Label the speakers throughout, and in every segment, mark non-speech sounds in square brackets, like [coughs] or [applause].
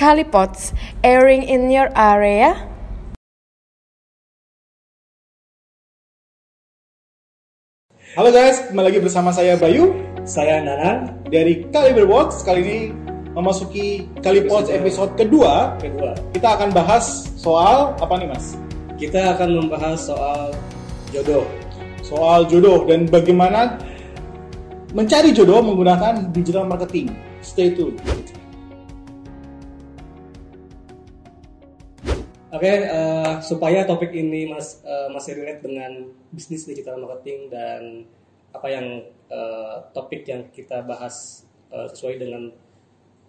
Speaker 1: Kalipots, airing in your area.
Speaker 2: Halo guys, kembali lagi bersama saya Bayu
Speaker 3: Saya Nana,
Speaker 2: dari Caliber Watch. Kali ini memasuki Calipods episode kedua.
Speaker 3: kedua.
Speaker 2: Kita akan bahas soal apa nih mas?
Speaker 3: Kita akan membahas soal jodoh.
Speaker 2: Soal jodoh dan bagaimana mencari jodoh menggunakan digital marketing. Stay tuned.
Speaker 3: Oke, eh, supaya topik ini mas, eh, masih relate dengan bisnis digital marketing dan apa yang eh, topik yang kita bahas eh, sesuai dengan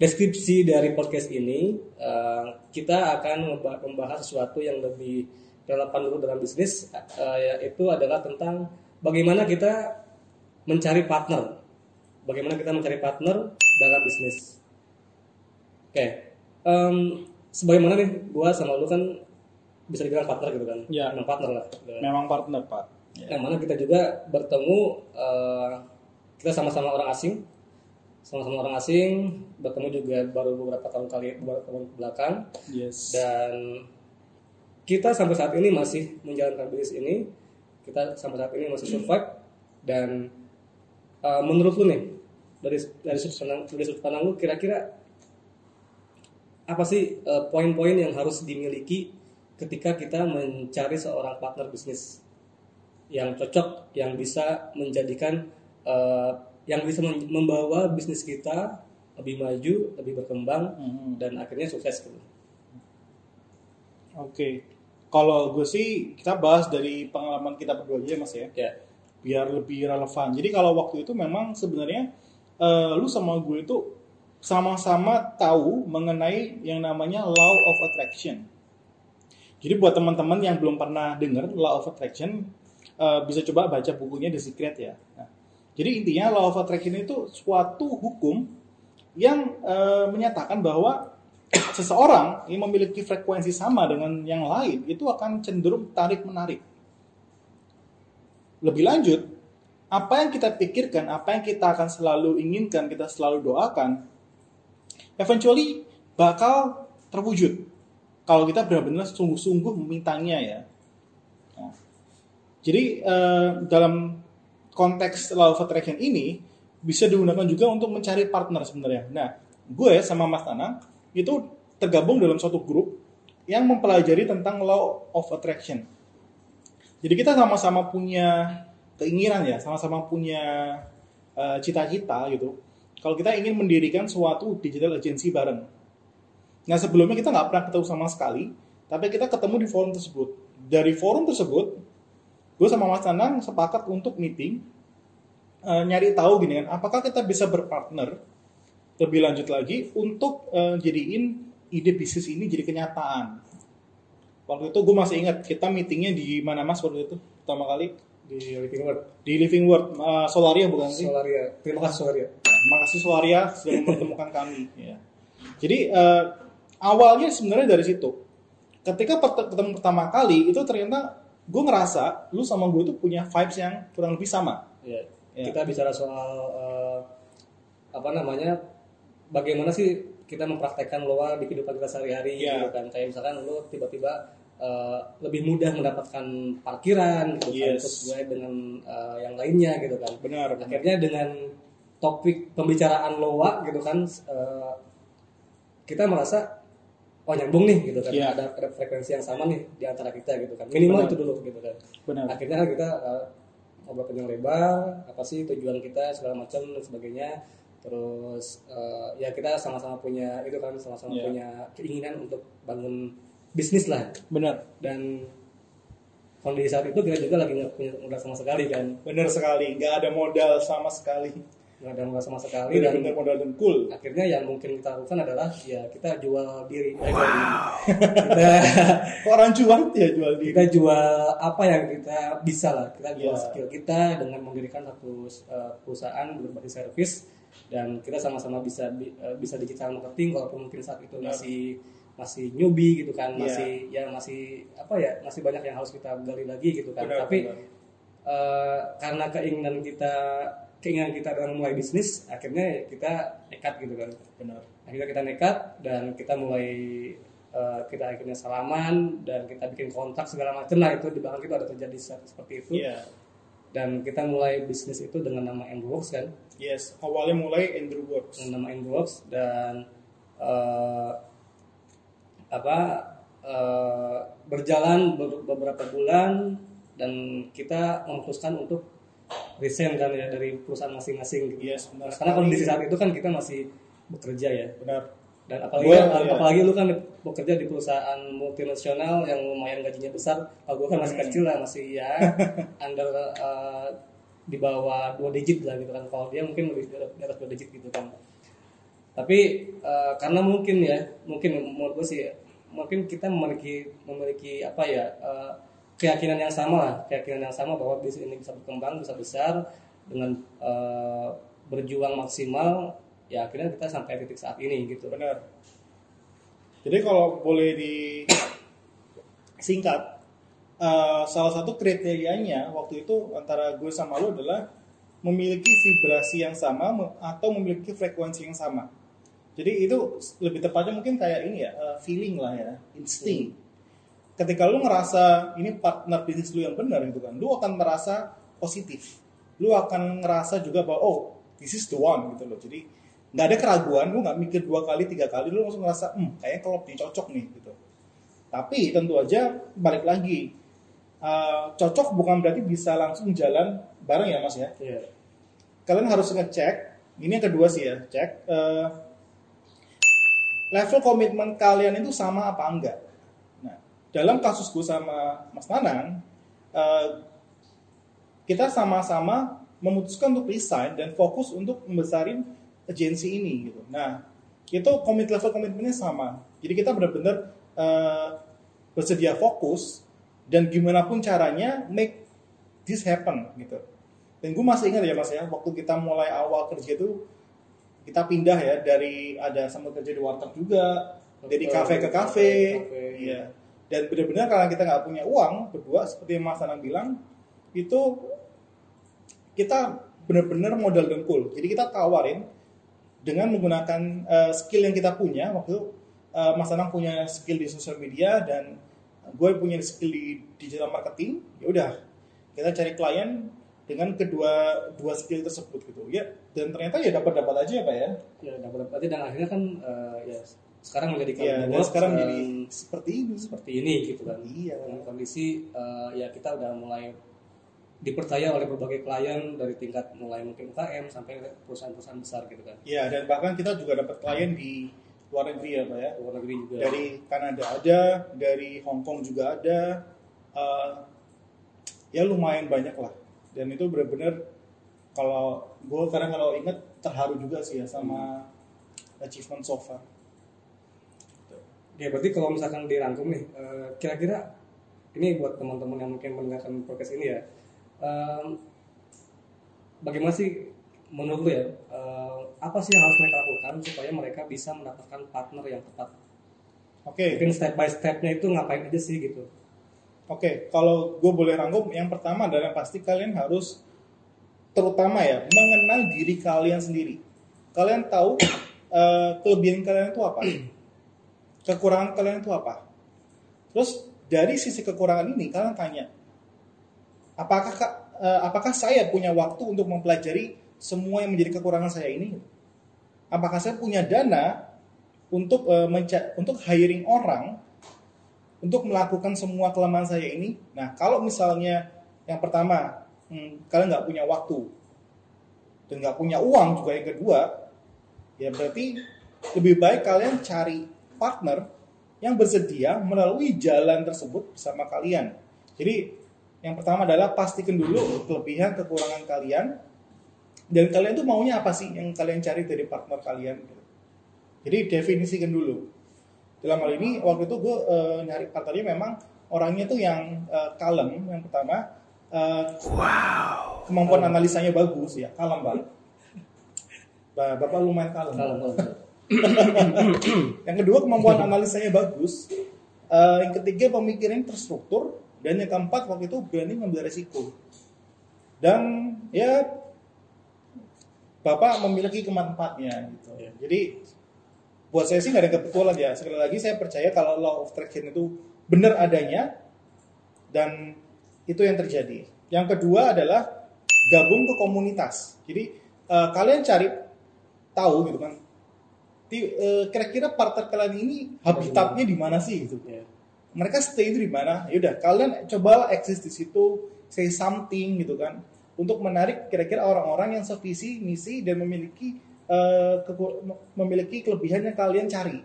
Speaker 3: deskripsi dari podcast ini, eh, kita akan memba- membahas sesuatu yang lebih relevan dulu dalam bisnis, eh, yaitu adalah tentang bagaimana kita mencari partner, bagaimana kita mencari partner dalam bisnis. Oke, em, sebagaimana nih, gua sama lu kan bisa dibilang partner gitu kan?
Speaker 2: Iya.
Speaker 3: Memang partner lah. gitu.
Speaker 2: Memang partner pak.
Speaker 3: Yang mana kita juga bertemu, eh, kita sama-sama orang asing, sama-sama orang asing, bertemu juga baru beberapa tahun kali beberapa tahun belakang,
Speaker 2: Yes.
Speaker 3: dan kita sampai saat ini masih menjalankan bisnis ini, kita sampai saat ini masih survive, dan eh, menurut lu nih dari dari sudut pandang dari sudut pandang lu kira-kira apa sih eh, poin-poin yang harus dimiliki ketika kita mencari seorang partner bisnis yang cocok yang bisa menjadikan eh, yang bisa mem- membawa bisnis kita lebih maju lebih berkembang
Speaker 2: Mhm.
Speaker 3: dan akhirnya sukses gitu.
Speaker 2: Oke. Kalau gue sih kita bahas dari pengalaman kita berdua aja mas ya.
Speaker 3: ya
Speaker 2: biar lebih relevan. Jadi kalau waktu itu memang sebenarnya eh, lu sama gue itu sama-sama tahu mengenai yang namanya law of attraction. Jadi buat teman-teman yang belum pernah dengar law of attraction eh, bisa coba baca bukunya The Secret ya. Nah, jadi intinya law of attraction itu suatu hukum yang eh, menyatakan bahwa [coughs] seseorang yang memiliki frekuensi sama dengan yang lain itu akan cenderung tarik menarik lebih lanjut, apa yang kita pikirkan, apa yang kita akan selalu inginkan, kita selalu doakan, eventually bakal terwujud. Kalau kita benar-benar sungguh-sungguh memintanya ya. Nah, jadi eh, dalam konteks law of attraction ini bisa digunakan juga untuk mencari partner sebenarnya. Nah, gue sama Mas Tanang itu tergabung dalam suatu grup yang mempelajari tentang law of attraction. Jadi kita sama-sama punya keinginan ya, sama-sama punya eh, cita-cita gitu. Kalau kita ingin mendirikan suatu digital agency bareng. Nah sebelumnya kita nggak pernah ketemu sama sekali, tapi kita ketemu di forum tersebut. Dari forum tersebut, gue sama Mas Tanang sepakat untuk meeting, eh, nyari tahu gini kan, apakah kita bisa berpartner lebih lanjut lagi untuk eh, jadiin ide bisnis ini jadi kenyataan. Waktu itu gue masih ingat kita meetingnya di mana mas waktu itu pertama kali
Speaker 3: di Living World
Speaker 2: di Living World eh, Solaria bukan sih?
Speaker 3: Solaria terima kasih Solaria
Speaker 2: Makasih Solaria sudah [laughs] mempertemukan kami. Ya. Jadi eh, awalnya sebenarnya dari situ. Ketika ketemu pertama kali itu ternyata gue ngerasa lu sama gue tuh punya vibes yang kurang lebih sama.
Speaker 3: ya.
Speaker 2: Ya.
Speaker 3: kita bicara soal eh, apa namanya bagaimana sih kita mempraktekkan loa di kehidupan kita sehari-hari
Speaker 2: Ya.
Speaker 3: gitu kan kayak misalkan lu tiba-tiba eh, lebih mudah mendapatkan parkiran gitu kan
Speaker 2: Yes.
Speaker 3: sesuai dengan eh, yang lainnya gitu kan
Speaker 2: Benar. benar.
Speaker 3: akhirnya dengan topik pembicaraan loa gitu kan eh, kita merasa oh nyambung nih gitu kan
Speaker 2: Iya.
Speaker 3: ada ada frekuensi yang sama nih di antara kita gitu kan minimal
Speaker 2: Benar.
Speaker 3: itu dulu gitu kan
Speaker 2: Benar.
Speaker 3: akhirnya kita eh, ngobrol panjang lebar apa sih tujuan kita segala macam dan sebagainya terus eh, ya kita sama-sama punya itu kan sama-sama
Speaker 2: Iya.
Speaker 3: punya keinginan untuk bangun bisnis lah
Speaker 2: Benar.
Speaker 3: dan kondisi saat itu kita juga lagi nggak punya modal sama sekali kan
Speaker 2: Benar sekali. Nggak ada modal sama sekali.
Speaker 3: Nggak ada modal sama sekali dan
Speaker 2: Benar-benar modal dengkul.
Speaker 3: akhirnya yang mungkin kita lakukan adalah ya kita jual diri Eh, diri. kita
Speaker 2: Orang cuan ya jual diri.
Speaker 3: kita jual apa yang kita bisa lah kita jual
Speaker 2: Iya.
Speaker 3: skill kita dengan mendirikan satu uh, perusahaan berbasis service dan kita sama-sama bisa bi- uh, bisa digital marketing walaupun mungkin saat itu
Speaker 2: Benar.
Speaker 3: masih masih newbie gitu kan
Speaker 2: Iya.
Speaker 3: masih ya masih apa ya masih banyak yang harus kita gali lagi gitu kan
Speaker 2: Benar,
Speaker 3: tapi
Speaker 2: benar.
Speaker 3: uh, karena keinginan kita keinginan kita dalam mulai bisnis akhirnya kita nekat gitu kan.
Speaker 2: Benar.
Speaker 3: Akhirnya kita nekat dan kita mulai eh, kita akhirnya salaman dan kita bikin kontak segala macam. Lah itu di belakang itu ada terjadi se- seperti itu.
Speaker 2: Iya.
Speaker 3: Dan kita mulai bisnis itu dengan nama Endworks kan?
Speaker 2: Yes awalnya mulai Andrew Works.
Speaker 3: Dengan nama Endworks dan eh, apa eh, berjalan ber- beberapa bulan dan kita memutuskan untuk resign kan ya dari perusahaan masing-masing gitu.
Speaker 2: yes benar
Speaker 3: Karena kondisi saat itu kan kita masih bekerja ya.
Speaker 2: benar
Speaker 3: Dan apalagi
Speaker 2: Gua, iya.
Speaker 3: apalagi lu kan bekerja di perusahaan multinasional yang lumayan gajinya besar. Kalau gua kan masih
Speaker 2: Hmm.
Speaker 3: kecil lah, masih ya [laughs] under eh, di bawah dua digit lah gitu kan. Kalau dia mungkin lebih di atas dua digit gitu kan. Tapi eh, karena mungkin ya, mungkin menurut gue sih mungkin kita memiliki memiliki apa ya eh, keyakinan yang sama lah, keyakinan yang sama bahwa bisnis ini bisa berkembang, bisa besar dengan eh, berjuang maksimal ya akhirnya kita sampai titik saat ini gitu.
Speaker 2: benar. Jadi kalau boleh di singkat eh, salah satu kriterianya waktu itu antara gue sama lo adalah memiliki vibrasi yang sama atau memiliki frekuensi yang sama. Jadi itu lebih tepatnya mungkin kayak ini ya eh, feeling lah ya insting ketika lu ngerasa ini partner bisnis lu yang benar gitu kan lu akan merasa positif. Lu akan ngerasa juga bahwa oh this is the one gitu loh. Jadi nggak ada keraguan lu nggak mikir dua kali tiga kali lu langsung ngerasa hmm kayaknya kalau ini cocok nih gitu. Tapi tentu aja balik lagi eh, cocok bukan berarti bisa langsung jalan bareng ya mas ya?
Speaker 3: Iya.
Speaker 2: kalian harus ngecek ini yang kedua sih ya cek eh, level komitmen kalian itu sama apa enggak dalam kasus gue sama Mas Nanang eh, kita sama-sama memutuskan untuk resign dan fokus untuk membesarin agensi ini gitu. Nah itu komit level komitmennya sama. Jadi kita benar-benar eh, bersedia fokus dan gimana pun caranya make this happen gitu. Dan gue masih ingat ya mas ya waktu kita mulai awal kerja itu kita pindah ya dari ada sama kerja di warteg juga dari
Speaker 3: Betul,
Speaker 2: kafe ke kafe
Speaker 3: kafe.
Speaker 2: iya dan benar-benar karena kita nggak punya uang berdua seperti yang mas Anang bilang itu kita benar-benar modal dengkul. Jadi kita tawarin dengan menggunakan eh, skill yang kita punya waktu eh, Mas Anang punya skill di sosial media dan gue punya skill di digital marketing ya udah kita cari klien dengan kedua dua skill tersebut gitu. Ya dan ternyata ya dapat dapat aja ya pak ya.
Speaker 3: Ya dapat berarti dan akhirnya kan eh, ya sekarang menjadi
Speaker 2: ya dan
Speaker 3: Works,
Speaker 2: sekarang
Speaker 3: eh,
Speaker 2: jadi seperti ini
Speaker 3: seperti ini gitu kan.
Speaker 2: Iya.
Speaker 3: Dengan kondisi eh, ya kita udah mulai dipercaya oleh berbagai klien dari tingkat mulai mungkin UKM sampai perusahaan-perusahaan besar gitu kan.
Speaker 2: ya dan bahkan kita juga dapat klien di luar negeri ya pak ya
Speaker 3: Luar negeri juga.
Speaker 2: dari Kanada ada dari Hong Kong juga ada Eh, ya lumayan banyak lah dan itu benar-benar kalau gue kadang kalau inget terharu juga sih ya sama achievement so far
Speaker 3: Ya berarti kalau misalkan dirangkum nih, eh, kira-kira ini buat teman-teman yang mungkin mendengarkan podcast ini ya, bagaimana sih menurut lu ya, eh, apa sih yang harus mereka lakukan supaya mereka bisa mendapatkan partner yang tepat?
Speaker 2: oke
Speaker 3: Mungkin step by stepnya itu ngapain aja sih gitu?
Speaker 2: Oke, kalau gue boleh rangkum, yang pertama adalah yang pasti kalian harus terutama ya mengenal diri kalian sendiri. Kalian tahu eh, kelebihan kalian itu apa, kekurangan kalian itu apa. Terus dari sisi kekurangan ini kalian tanya, apakah eh, apakah saya punya waktu untuk mempelajari semua yang menjadi kekurangan saya ini? Apakah saya punya dana untuk eh, untuk hiring orang untuk melakukan semua kelemahan saya ini. Nah, kalau misalnya yang pertama hmm, kalian nggak punya waktu dan nggak punya uang juga yang kedua, ya berarti lebih baik kalian cari partner yang bersedia melalui jalan tersebut bersama kalian. Jadi yang pertama adalah pastikan dulu kelebihan kekurangan kalian. Dan kalian tuh maunya apa sih yang kalian cari dari partner kalian. Jadi definisikan dulu. Dalam hal ini waktu itu gue eh, nyari partnernya memang orangnya tuh yang eh, kalem yang pertama. Eh, kemampuan analisanya bagus ya kalem banget. Ba- bapak lumayan kalem.
Speaker 3: Kalau [coughs]
Speaker 2: yang kedua kemampuan analisanya bagus. Eh, yang ketiga pemikiran terstruktur. Dan yang keempat waktu itu berani mengambil resiko. Dan ya bapak memiliki kemanfaatnya gitu.
Speaker 3: Iya.
Speaker 2: jadi buat saya sih nggak ada kebetulan ya. Sekali lagi saya percaya kalau law of attraction itu benar adanya dan itu yang terjadi. Yang kedua adalah gabung ke komunitas. Jadi eh, kalian cari tahu gitu kan kira-kira partner kalian ini habitatnya di mana sih gitu?
Speaker 3: Ya.
Speaker 2: mereka stay itu di mana? Yaudah kalian coba eksis di situ say something gitu kan? Untuk menarik kira-kira orang-orang yang sevisi misi dan memiliki eh, keku- memiliki kelebihan yang kalian cari.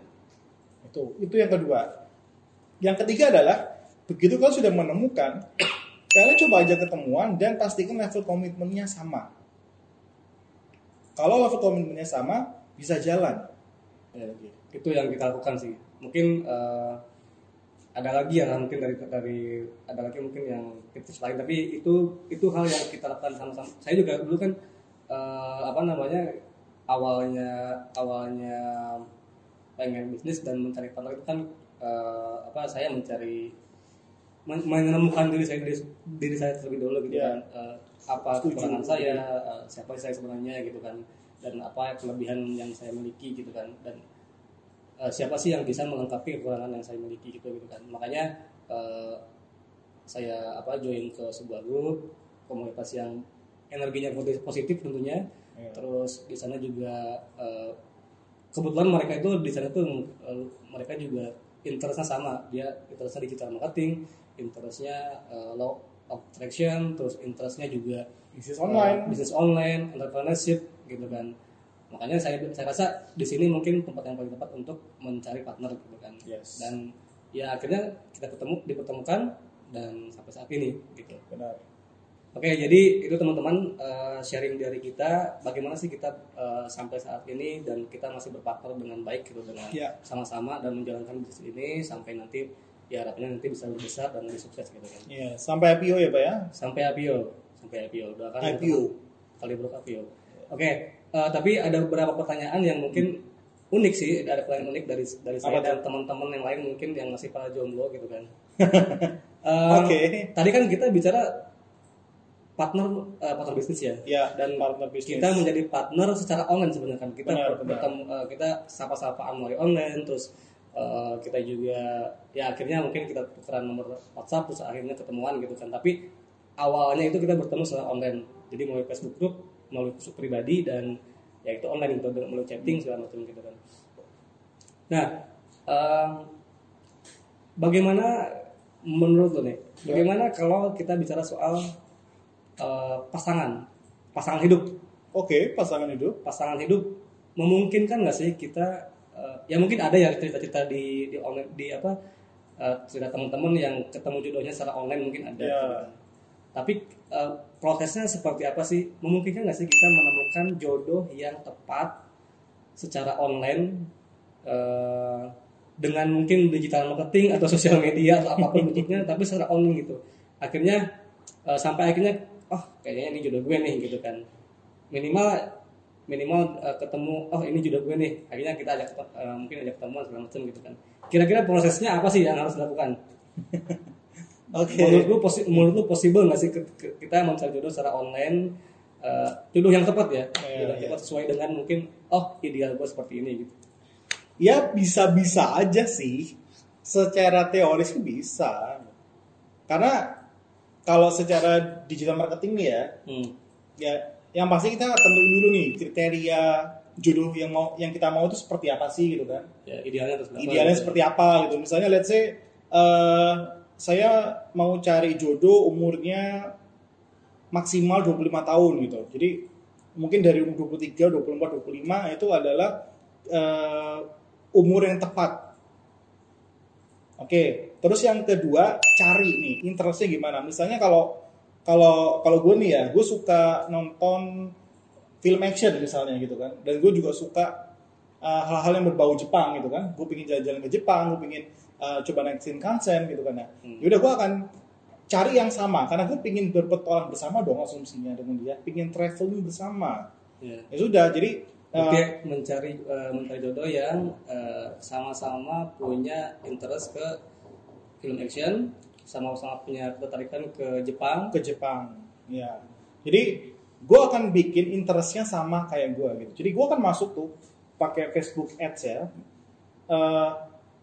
Speaker 2: Itu itu yang kedua. Yang ketiga adalah begitu kalian sudah menemukan [coughs] kalian coba aja ketemuan dan pastikan level komitmennya sama. Kalau level komitmennya sama bisa jalan
Speaker 3: Ya, itu yang kita lakukan sih. Mungkin eh, ada lagi ya mungkin dari dari ada lagi mungkin yang tips lain tapi itu itu hal yang kita lakukan sama-sama. Saya juga dulu kan eh, apa namanya awalnya awalnya pengen bisnis dan mencari partner itu kan eh, apa saya mencari men- menemukan diri saya diri, diri saya terlebih dulu gitu
Speaker 2: Ya.
Speaker 3: kan Eh, apa kekurangan saya eh, siapa saya sebenarnya gitu kan dan apa kelebihan yang saya miliki gitu kan. Dan eh, siapa sih yang bisa melengkapi kekurangan yang saya miliki gitu gitu kan. Makanya eh, saya apa join ke sebuah grup komunitas yang energinya positif- tentunya.
Speaker 2: Ya.
Speaker 3: terus di sana juga eh, kebetulan mereka itu di sana tuh eh, mereka juga interestnya sama. Dia interestnya digital marketing interestnya eh, law of attraction terus interestnya juga
Speaker 2: bisnis online.
Speaker 3: bisnis online entrepreneurship gitu kan makanya saya saya rasa di sini mungkin tempat yang paling tepat untuk mencari partner gitu kan
Speaker 2: Yes.
Speaker 3: dan ya akhirnya kita ketemu dipertemukan dan sampai saat ini gitu
Speaker 2: benar
Speaker 3: Oke, jadi itu teman-teman eh, sharing dari kita bagaimana sih kita eh, sampai saat ini dan kita masih berpartner dengan baik gitu dengan
Speaker 2: Ya.
Speaker 3: sama-sama dan menjalankan bisnis ini sampai nanti ya harapannya nanti bisa lebih besar dan lebih sukses gitu kan.
Speaker 2: Iya, sampai IPO ya Pak ya?
Speaker 3: Sampai IPO, sampai IPO. Doakan
Speaker 2: IPO.
Speaker 3: teman-teman kali bro IPO. Oke, eh, tapi ada beberapa pertanyaan yang mungkin unik sih, ada pertanyaan unik dari dari saya
Speaker 2: Apa
Speaker 3: dan teman-teman yang lain mungkin yang masih para jomblo gitu kan. [laughs] Eh,
Speaker 2: Oke.
Speaker 3: Tadi kan kita bicara partner eh, partner bisnis ya.
Speaker 2: Ya,
Speaker 3: Dan
Speaker 2: partner bisnis.
Speaker 3: kita menjadi partner secara online sebenarnya kan. Kita
Speaker 2: Benar,
Speaker 3: ber-
Speaker 2: benar.
Speaker 3: bertemu eh, kita sapa-sapaan melalui online terus eh, kita juga ya akhirnya mungkin kita tukeran nomor WhatsApp terus akhirnya ketemuan gitu kan. Tapi awalnya itu kita bertemu secara online. Jadi melalui Facebook group, melalui Facebook pribadi dan ya itu online gitu melalui chatting segala macam gitu kan. Nah, em, bagaimana menurut lo nih? Bagaimana kalau kita bicara soal eh, pasangan, pasangan hidup,
Speaker 2: Oke, pasangan hidup.
Speaker 3: pasangan hidup memungkinkan nggak sih kita? eh, ya mungkin ada ya cerita-cerita di di online di apa eh, cerita teman-teman yang ketemu jodohnya secara online mungkin ada.
Speaker 2: Ya.
Speaker 3: Tapi eh, prosesnya seperti apa sih? Memungkinkan nggak sih kita menemukan jodoh yang tepat secara online eh, dengan mungkin digital marketing atau [laughs] sosial media atau apa pun bentuknya, tapi secara online gitu. Akhirnya eh, sampai akhirnya, oh kayaknya ini jodoh gue nih gitu kan. Minimal minimal eh, ketemu, oh ini jodoh gue nih. Akhirnya kita ajak eh, mungkin ajak ketemuan segala macam gitu kan. Kira-kira prosesnya apa sih yang harus dilakukan? [laughs]
Speaker 2: Oke.
Speaker 3: Menurut lu, posi menurut lu possible nggak sih kita mencari jodoh secara online? eh, jodoh yang tepat ya, jodoh yang
Speaker 2: iya.
Speaker 3: tepat sesuai dengan mungkin, oh ideal gue seperti ini gitu.
Speaker 2: Ya bisa-bisa aja sih. Secara teoris bisa. Karena kalau secara digital marketing nih ya,
Speaker 3: Hmm.
Speaker 2: ya yang pasti kita tentuin dulu nih kriteria jodoh yang mau yang kita mau itu seperti apa sih gitu kan.
Speaker 3: ya idealnya terus
Speaker 2: Idealnya
Speaker 3: gitu.
Speaker 2: seperti apa gitu. Misalnya let's say eh, saya mau cari jodoh umurnya maksimal 25 tahun gitu. Jadi mungkin dari umur 23, 24, 25 itu adalah eh, umur yang tepat. Oke, terus yang kedua cari nih interestnya gimana. Misalnya kalau kalau kalau gue nih ya, gue suka nonton film action misalnya gitu kan, dan gue juga suka uh, hal-hal yang berbau Jepang gitu kan. Gue pengen jalan-jalan ke Jepang, gue pengen uh, coba naik Shinkansen gitu kan ya.
Speaker 3: Hmm.
Speaker 2: Yaudah gue akan cari yang sama karena gue pengen berpetualang bersama dong asumsinya dengan dia, pengen traveling bersama.
Speaker 3: Ya.
Speaker 2: Ya sudah, jadi uh,
Speaker 3: Berarti mencari eh, mencari jodoh yang eh, sama-sama punya interest ke film action, sama-sama punya ketertarikan ke Jepang.
Speaker 2: ke Jepang. Ya. Jadi gue akan bikin interestnya sama kayak gue gitu. Jadi gue akan masuk tuh pakai Facebook Ads ya, eh,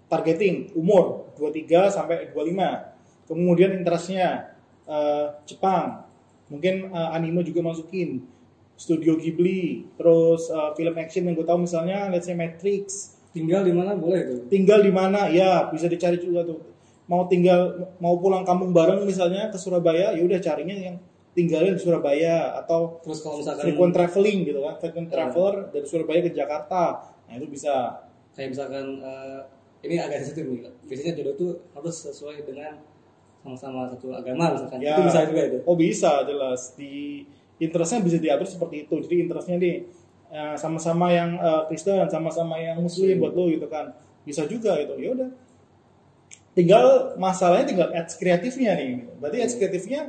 Speaker 2: targeting umur 23 sampai 25. Kemudian interestnya eh, Jepang, mungkin eh, anime juga masukin, Studio Ghibli, terus eh, film action yang gue tahu misalnya let's say Matrix,
Speaker 3: tinggal di mana? Boleh tuh.
Speaker 2: Tinggal di mana? Ya bisa dicari juga tuh. Mau tinggal mau pulang kampung bareng misalnya ke Surabaya ya udah carinya yang tinggalnya di Surabaya atau
Speaker 3: terus kalau misalkan
Speaker 2: frequent traveling gitu kan frequent
Speaker 3: Iya.
Speaker 2: traveler dari Surabaya ke Jakarta. Nah itu bisa.
Speaker 3: Kayak misalkan eh, ini agak sensitif nih biasanya jodoh tuh harus sesuai dengan sama-sama satu agama misalkan.
Speaker 2: Ya.
Speaker 3: Itu bisa juga itu.
Speaker 2: Oh bisa jelas. Di interestnya bisa diatur seperti itu. Jadi interestnya nih eh, sama-sama yang eh, Kristen sama-sama yang Muslim buat lo gitu kan. Bisa juga gitu ya udah. Tinggal masalahnya tinggal ads kreatifnya nih. Berarti ads kreatifnya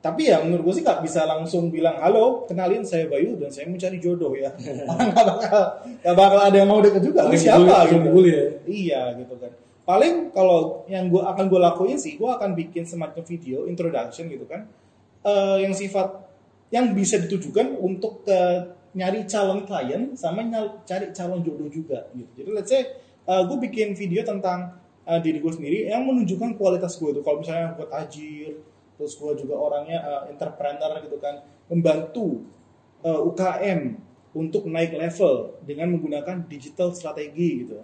Speaker 2: tapi ya menurut gue sih nggak bisa langsung bilang halo kenalin saya Bayu dan saya mencari jodoh ya. [laughs] Nggak bakal nggak bakal ada yang mau deket juga lu siapa gitu.
Speaker 3: ya.
Speaker 2: iya gitu kan. Paling kalau yang gue akan gue lakuin sih gue akan bikin semacam video introduction gitu kan. Eh, yang sifat yang bisa ditujukan untuk ke nyari calon klien sama nyal- cari calon jodoh juga gitu. Jadi let's say gue bikin video tentang eh, diri gue sendiri yang menunjukkan kualitas gue tuh kalau misalnya gue tajir terus gue juga orangnya eh, entrepreneur gitu kan membantu eh, UKM untuk naik level dengan menggunakan digital strategi gitu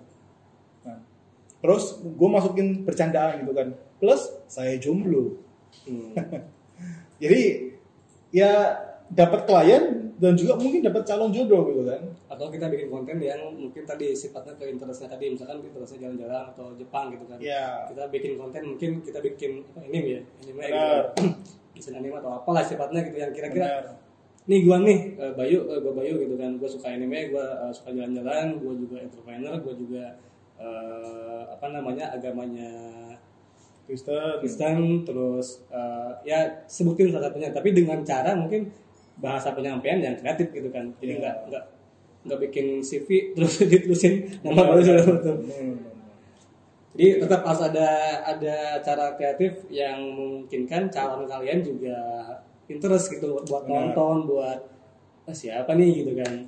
Speaker 2: Nah, terus gue masukin bercandaan gitu kan. Plus saya jomblo.
Speaker 3: Hmm. [laughs]
Speaker 2: Jadi ya dapat klien dan juga mungkin dapat calon jodoh gitu kan.
Speaker 3: atau kita bikin konten yang mungkin tadi sifatnya ke interestnya tadi misalkan interestnya jalan-jalan atau Jepang gitu kan
Speaker 2: Ya.
Speaker 3: kita bikin konten mungkin kita bikin apa anime ya anime
Speaker 2: Benar. [clears throat]
Speaker 3: gitu desain anime atau apalah sifatnya gitu yang kira-kira nih gua nih eh, Bayu eh, gua Bayu gitu kan gua suka anime gua eh, suka jalan-jalan gua juga entrepreneur gua juga eh, apa namanya agamanya
Speaker 2: Kristen.
Speaker 3: Kristen terus eh, ya sebutin salah satunya tapi dengan cara mungkin bahasa penyampaian yang kreatif gitu kan jadi
Speaker 2: Iya.
Speaker 3: nggak nggak nggak bikin CV terus [laughs] ditulisin nama baru sudah betul
Speaker 2: Hmm.
Speaker 3: jadi tetap harus ada ada cara kreatif yang memungkinkan calon kalian juga interest gitu buat, buat
Speaker 2: Benar.
Speaker 3: nonton buat "Ah, siapa nih gitu kan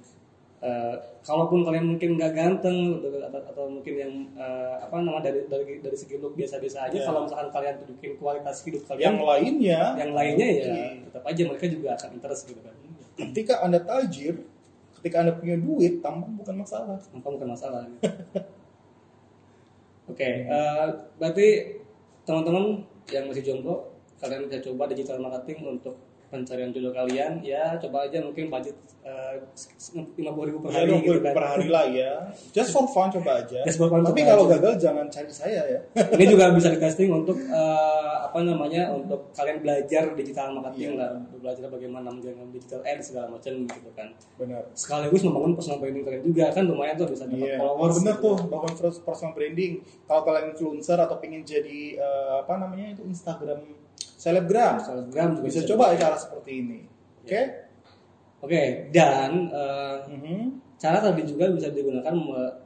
Speaker 3: Eh, kalaupun kalian mungkin nggak ganteng atau, mungkin yang eh, apa nama dari dari dari segi look biasa-biasa aja
Speaker 2: Iya.
Speaker 3: kalau misalkan kalian tunjukin kualitas hidup
Speaker 2: Yang
Speaker 3: kalian
Speaker 2: lainnya,
Speaker 3: yang lainnya ya
Speaker 2: Iya.
Speaker 3: tetap aja mereka juga akan interest gitu kan
Speaker 2: ketika anda tajir, ketika anda punya duit, tampang bukan masalah.
Speaker 3: Maka bukan masalah. [laughs] Oke, eh, berarti teman-teman yang masih jomblo, kalian bisa coba digital marketing untuk pencarian jodoh kalian. Ya, coba aja mungkin budget lima puluh ribu per
Speaker 2: Ya,
Speaker 3: hari
Speaker 2: dong,
Speaker 3: gitu kan.
Speaker 2: per hari lah ya. Just for fun coba aja.
Speaker 3: Just for fun
Speaker 2: Tapi kalau
Speaker 3: aja.
Speaker 2: gagal jangan cari saya ya.
Speaker 3: Ini juga bisa di casting untuk eh, apa namanya untuk kalian belajar digital marketing
Speaker 2: Iya.
Speaker 3: lah, belajar bagaimana menjalankan digital ads segala macam gitu kan.
Speaker 2: Benar.
Speaker 3: Sekaligus membangun personal branding kalian juga kan lumayan tuh bisa dapat
Speaker 2: Iya,
Speaker 3: followers.
Speaker 2: bener
Speaker 3: gitu.
Speaker 2: tuh bangun personal branding. Kalau kalian influencer atau pengen jadi eh, apa namanya itu Instagram selebgram,
Speaker 3: Instagram juga
Speaker 2: bisa
Speaker 3: bisa
Speaker 2: coba cara seperti ini. Oke?
Speaker 3: Oke, dan eh,
Speaker 2: Mhm.
Speaker 3: cara tadi juga bisa digunakan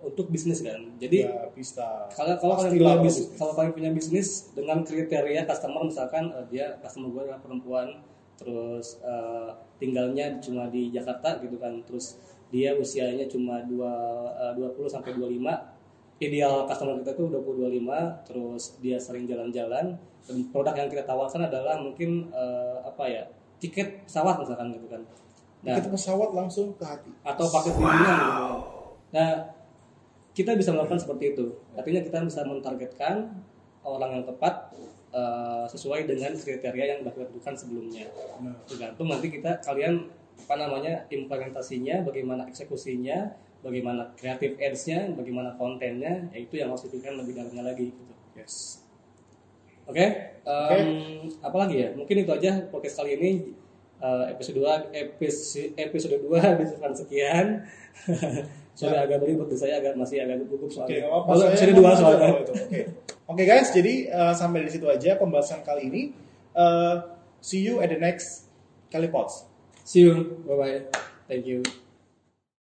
Speaker 3: untuk bisnis kan. Jadi
Speaker 2: ya bisa.
Speaker 3: kalau kalau kalian punya
Speaker 2: bisnis.
Speaker 3: kalau kalian punya bisnis dengan kriteria customer misalkan eh, dia customer gue adalah perempuan, terus eh, tinggalnya cuma di Jakarta gitu kan, terus dia usianya cuma dua eh, 20 sampai 25 ideal customer kita tuh 20 25 terus dia sering jalan-jalan produk yang kita tawarkan adalah mungkin eh, apa ya tiket pesawat misalkan gitu kan nah
Speaker 2: Kita pesawat langsung ke hati.
Speaker 3: atau paket bimbingan gitu kan. Nah, kita bisa melakukan seperti itu. Artinya kita bisa mentargetkan orang yang tepat eh, sesuai dengan kriteria yang sudah kita tentukan sebelumnya.
Speaker 2: Nah,
Speaker 3: Tergantung nanti kita kalian apa namanya implementasinya, bagaimana eksekusinya, bagaimana kreatif ads-nya, bagaimana kontennya, ya itu yang harus dipikirkan lebih dalamnya lagi gitu.
Speaker 2: yes.
Speaker 3: Oke, em, apa lagi ya? Mungkin itu aja podcast kali ini Eh, episode 2 episode episode 2 disebutkan sekian. [laughs] Sorry agak beribut saya agak masih agak gugup soalnya.
Speaker 2: apa-apa.
Speaker 3: Oh, episode 2
Speaker 2: ngomong aja
Speaker 3: soalnya.
Speaker 2: Oke. Oke guys, jadi eh, sampai di situ aja pembahasan kali ini. Eh, see you at the next Kalipods.
Speaker 3: See you. Bye bye. Thank you.